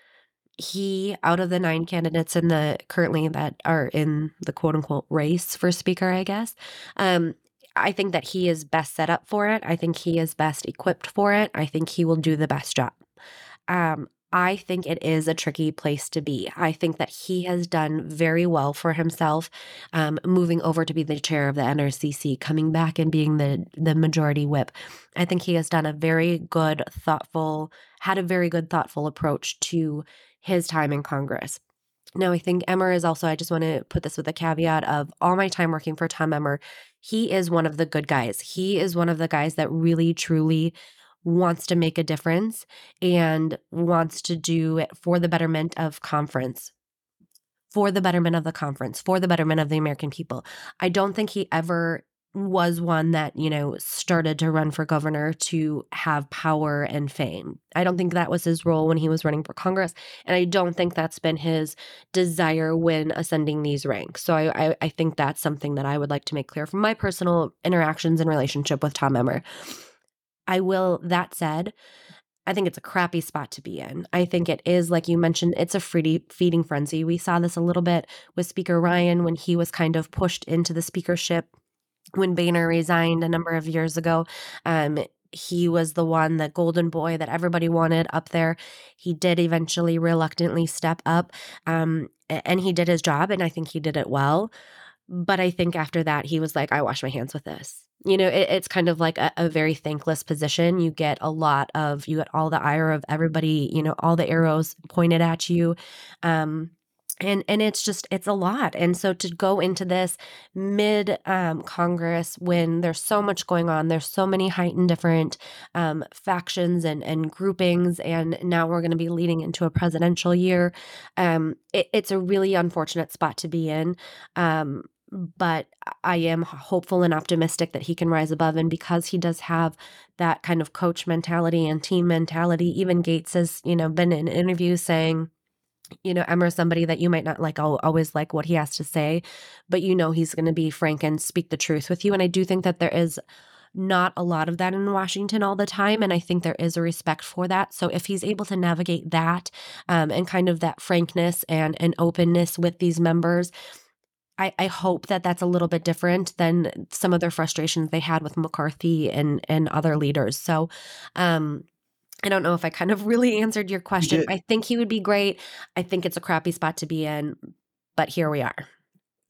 he out of the nine candidates in the currently that are in the quote unquote race for speaker, I guess, um, I think that he is best set up for it. I think he is best equipped for it. I think he will do the best job. Um, I think it is a tricky place to be. I think that he has done very well for himself, um, moving over to be the chair of the NRCC, coming back and being the the majority whip. I think he has done a very good, thoughtful, had a very good, thoughtful approach to his time in Congress. Now, I think Emmer is also, I just want to put this with a caveat of all my time working for Tom Emmer, he is one of the good guys. He is one of the guys that really, truly wants to make a difference and wants to do it for the betterment of conference, for the betterment of the conference, for the betterment of the American people. I don't think he ever was one that, you know, started to run for governor to have power and fame. I don't think that was his role when he was running for Congress. And I don't think that's been his desire when ascending these ranks. So I, I, I think that's something that I would like to make clear from my personal interactions and relationship with Tom Emmer. I will, that said, I think it's a crappy spot to be in. I think it is, like you mentioned, it's a free feeding frenzy. We saw this a little bit with Speaker Ryan when he was kind of pushed into the speakership when Boehner resigned a number of years ago. Um, he was the one, the golden boy that everybody wanted up there. He did eventually reluctantly step up, um, and he did his job, and I think he did it well. But I think after that, he was like, I wash my hands with this. You know, it, it's kind of like a, a, very thankless position. You get a lot of, you get all the ire of everybody, you know, all the arrows pointed at you. Um, and and it's just it's a lot and so to go into this mid um, congress when there's so much going on there's so many heightened different um, factions and and groupings and now we're going to be leading into a presidential year um, it, it's a really unfortunate spot to be in um, but I am hopeful and optimistic that he can rise above. And because he does have that kind of coach mentality and team mentality, even Gaetz has, you know, been in interviews saying, you know, Emmer is somebody that you might not like I'll always like what he has to say, but you know he's going to be frank and speak the truth with you. And I do think that there is not a lot of that in Washington all the time. And I think there is a respect for that. So if he's able to navigate that um, and kind of that frankness and, and openness with these members, I, I hope that that's a little bit different than some of their frustrations they had with McCarthy and and other leaders. So, um, I don't know if I kind of really answered your question. I think he would be great. I think it's a crappy spot to be in, but here we are.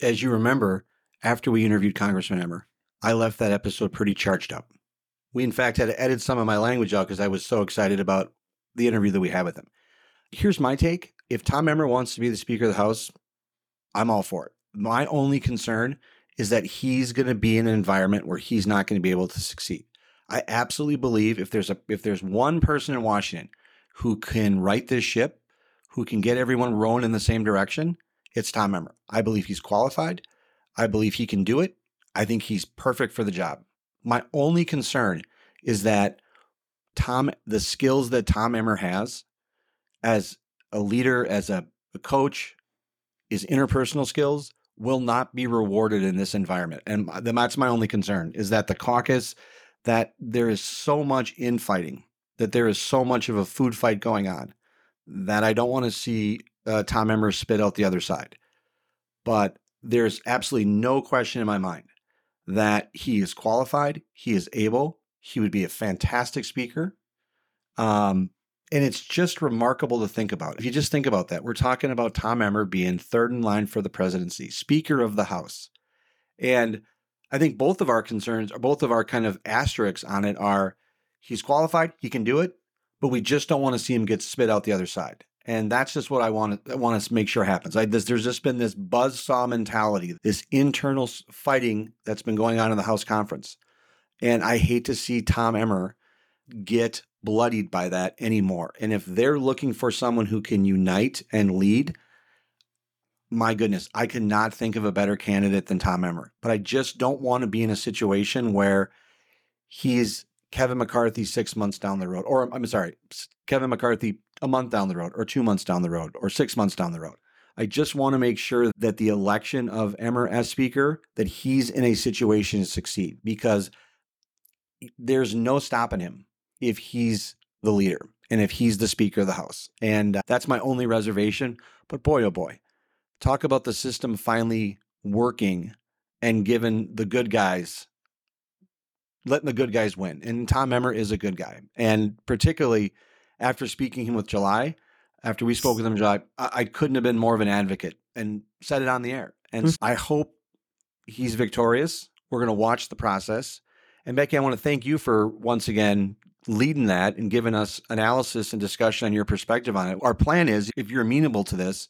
As you remember, after we interviewed Congressman Emmer, I left that episode pretty charged up. We, in fact, had to edit some of my language out because I was so excited about the interview that we had with him. Here's my take if Tom Emmer wants to be the Speaker of the House, I'm all for it. My only concern is that he's going to be in an environment where he's not going to be able to succeed. I absolutely believe if there's a if there's one person in Washington who can right this ship, who can get everyone rowing in the same direction, it's Tom Emmer. I believe he's qualified. I believe he can do it. I think he's perfect for the job. My only concern is that Tom, the skills that Tom Emmer has as a leader, as a, a coach, his interpersonal skills will not be rewarded in this environment. And that's my only concern is that the caucus that there is so much infighting, that there is so much of a food fight going on, that I don't want to see uh, Tom Emmer spit out the other side. But there's absolutely no question in my mind that he is qualified, he is able, he would be a fantastic speaker. Um, and it's just remarkable to think about. If you just think about that, we're talking about Tom Emmer being third in line for the presidency, Speaker of the House. And I think both of our concerns, or both of our kind of asterisks on it are he's qualified, he can do it, but we just don't want to see him get spit out the other side. And that's just what I want to I want to make sure happens. I, this, there's just been this buzz saw mentality, this internal fighting that's been going on in the House conference. And I hate to see Tom Emmer get bloodied by that anymore. And if they're looking for someone who can unite and lead, my goodness, I cannot think of a better candidate than Tom Emmer. But I just don't want to be in a situation where he's Kevin McCarthy six months down the road, or I'm sorry, Kevin McCarthy a month down the road, or two months down the road, or six months down the road. I just want to make sure that the election of Emmer as Speaker, that he's in a situation to succeed because there's no stopping him if he's the leader and if he's the Speaker of the House. And uh, that's my only reservation. But boy, oh boy, talk about the system finally working and giving the good guys letting the good guys win. And Tom Emmer is a good guy. And particularly after speaking him with July, after we spoke with him in July, I, I couldn't have been more of an advocate and said it on the air. And mm-hmm. I hope he's victorious. We're going to watch the process. And Becky, I want to thank you for once again leading that and giving us analysis and discussion on your perspective on it. Our plan is, if you're amenable to this,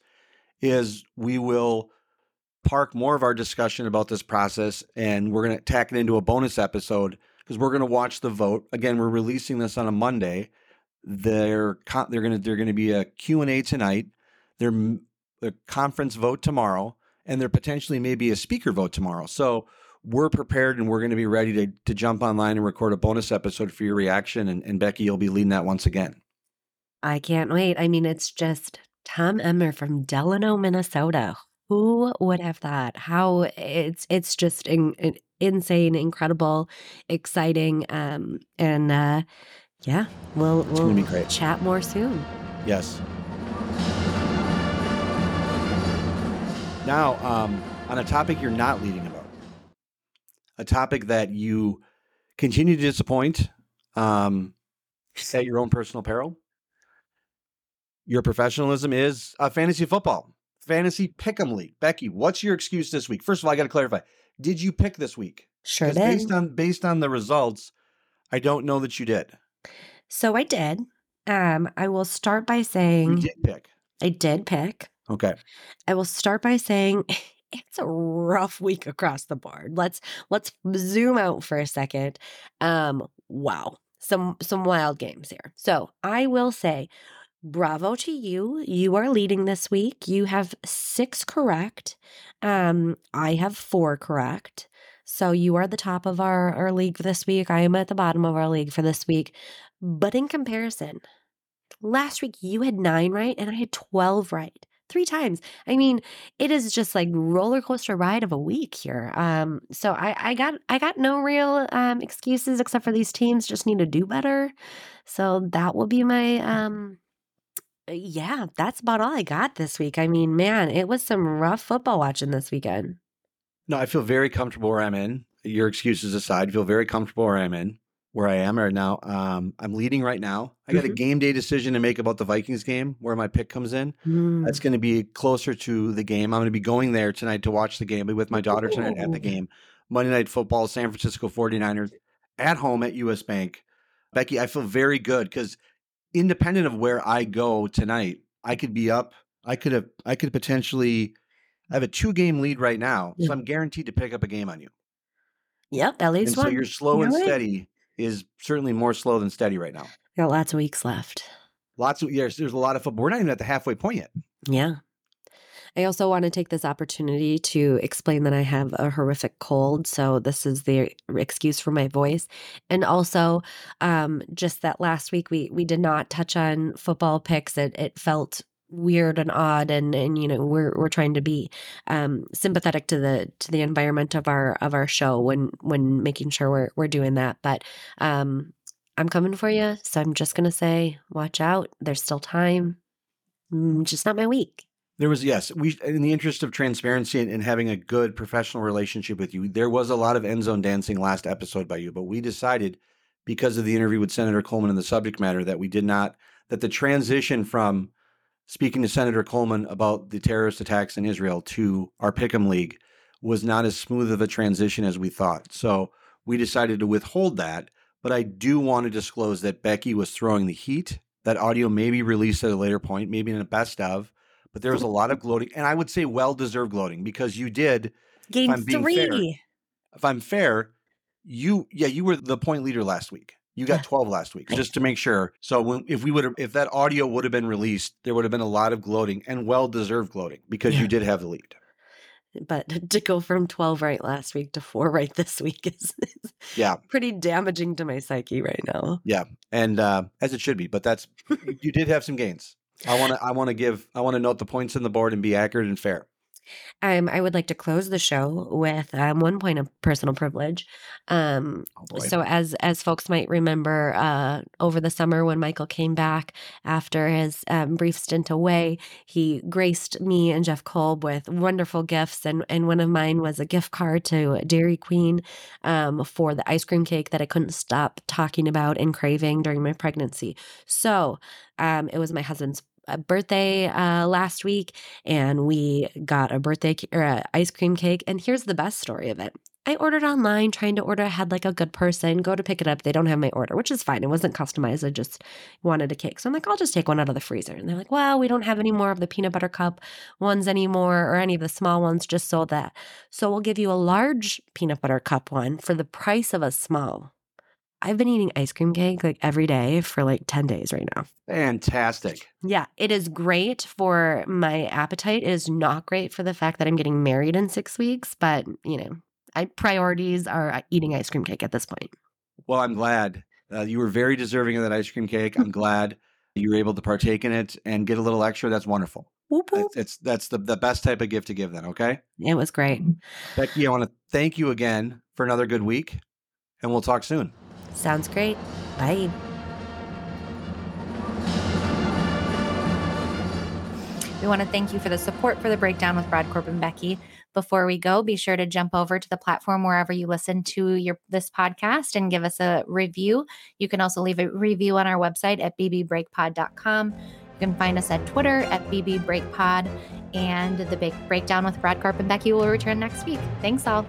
is we will park more of our discussion about this process and we're going to tack it into a bonus episode because we're going to watch the vote. Again, we're releasing this on a Monday. They're they're going to they're going to be a Q&A tonight. There the conference vote tomorrow and there potentially may be a speaker vote tomorrow. So we're prepared and we're going to be ready to, to jump online and record a bonus episode for your reaction. And, and Becky, you'll be leading that once again. I can't wait. I mean, it's just Tom Emmer from Delano, Minnesota. Who would have thought? How it's it's just in, in, insane, incredible, exciting, um, and uh, yeah, we'll we'll chat more soon. Yes. Now, um, on a topic you're not leading about, a topic that you continue to disappoint um, at your own personal peril your professionalism is uh, fantasy football, fantasy pick'em league. Becky, what's your excuse this week? First of all, I got to clarify: Did you pick this week? Sure did. Based on based on the results, I don't know that you did. So I did. Um, I will start by saying you did pick. I did pick. Okay. I will start by saying it's a rough week across the board. Let's let's zoom out for a second. Um, wow. Some some wild games here. So I will say bravo to you. You are leading this week. You have six correct. Um, I have four correct. So you are the top of our, our league this week. I am at the bottom of our league for this week. But in comparison, last week you had nine right and I had 12 right three times. I mean, it is just like roller coaster ride of a week here. Um, so I, I got I got no real um excuses except for these teams just need to do better. So that will be my um yeah, that's about all I got this week. I mean, man, it was some rough football watching this weekend. No, I feel very comfortable where I'm in. Your excuses aside, I feel very comfortable where I'm in, where I am right now. Um, I'm leading right now. I got a Mhm. game day decision to make about the Vikings game, where my pick comes in. Mm. That's going to be closer to the game. I'm going to be going there tonight to watch the game. I'll be with my daughter tonight at the game. Monday Night Football, San Francisco 49ers at home at US Bank. Becky, I feel very good because independent of where I go tonight, I could be up. I could have, I could potentially, I have a two game lead right now. Yeah. So I'm guaranteed to pick up a game on you. Yep, at And least so one. your slow You're and steady is certainly more slow than steady right now. Got lots of weeks left. Lots of, yes, there's a lot of football. We're not even at the halfway point yet. Yeah. I also want to take this opportunity to explain that I have a horrific cold. So, this is the excuse for my voice. And also, um, just that last week we we did not touch on football picks. It, it felt weird and odd and and you know we're we're trying to be um sympathetic to the to the environment of our of our show when when making sure we're we're doing that but um i'm coming for you so i'm just gonna say watch out there's still time Mm, just not my week There was yes, we in the interest of transparency and, and having a good professional relationship with you, there was a lot of end zone dancing last episode by you, but we decided because of the interview with Senator Coleman and the subject matter that we did not that the transition from speaking to Senator Coleman about the terrorist attacks in Israel to our Pick'em League was not as smooth of a transition as we thought. So we decided to withhold that. But I do want to disclose that Becky was throwing the heat. That audio may be released at a later point, maybe in a best of but there was a lot of gloating, and I would say well deserved gloating because you did. game I'm three fair, If I'm fair, you yeah you were the point leader last week. You got 12 last week, just to make sure. So when, if we would have, if that audio would have been released, there would have been a lot of gloating and well deserved gloating because Yeah. you did have the lead. but to go from 12 right last week to four right this week is, is Yeah. pretty damaging to my psyche right now Yeah, and uh, as it should be. But that's you did have some gains. I want to I want to give I want to note the points on the board and be accurate and fair. um, I would like to close the show with um, one point of personal privilege. Um, Oh so as as folks might remember, uh, over the summer when Michael came back after his um, brief stint away, he graced me and Jeff Kolb with wonderful gifts, and and one of mine was a gift card to Dairy Queen um, for the ice cream cake that I couldn't stop talking about and craving during my pregnancy. So um, it was my husband's birthday uh, last week, and we got a birthday or a ice cream cake. And here's the best story of it. I ordered online, trying to order ahead like a good person. Go to pick it up. They don't have my order, which is fine. It wasn't customized. I just wanted a cake. So I'm like, I'll just take one out of the freezer. And they're like, well, we don't have any more of the peanut butter cup ones anymore or any of the small ones, just sold that. So we'll give you a large peanut butter cup one for the price of a small. I've been eating ice cream cake like every day for like 10 days right now. Fantastic. Yeah, it is great for my appetite. It is not great for the fact that I'm getting married in six weeks, but you know, I priorities are uh, eating ice cream cake at this point. Well, I'm glad uh, you were very deserving of that ice cream cake. I'm glad you were able to partake in it and get a little extra. That's wonderful. Whoop, whoop. It's, it's that's the, the best type of gift to give. Then, okay, It was great. Becky, I want to thank you again for another good week, and we'll talk soon. Sounds great. Bye. We want to thank you for the support for the breakdown with Brodkorb and Becky. Before we go, be sure to jump over to the platform wherever you listen to your this podcast and give us a review. You can also leave a review on our website at bbreakpod.com. You can find us at Twitter at bbreakpod. And the big breakdown with Brodkorb and Becky will return next week. Thanks all.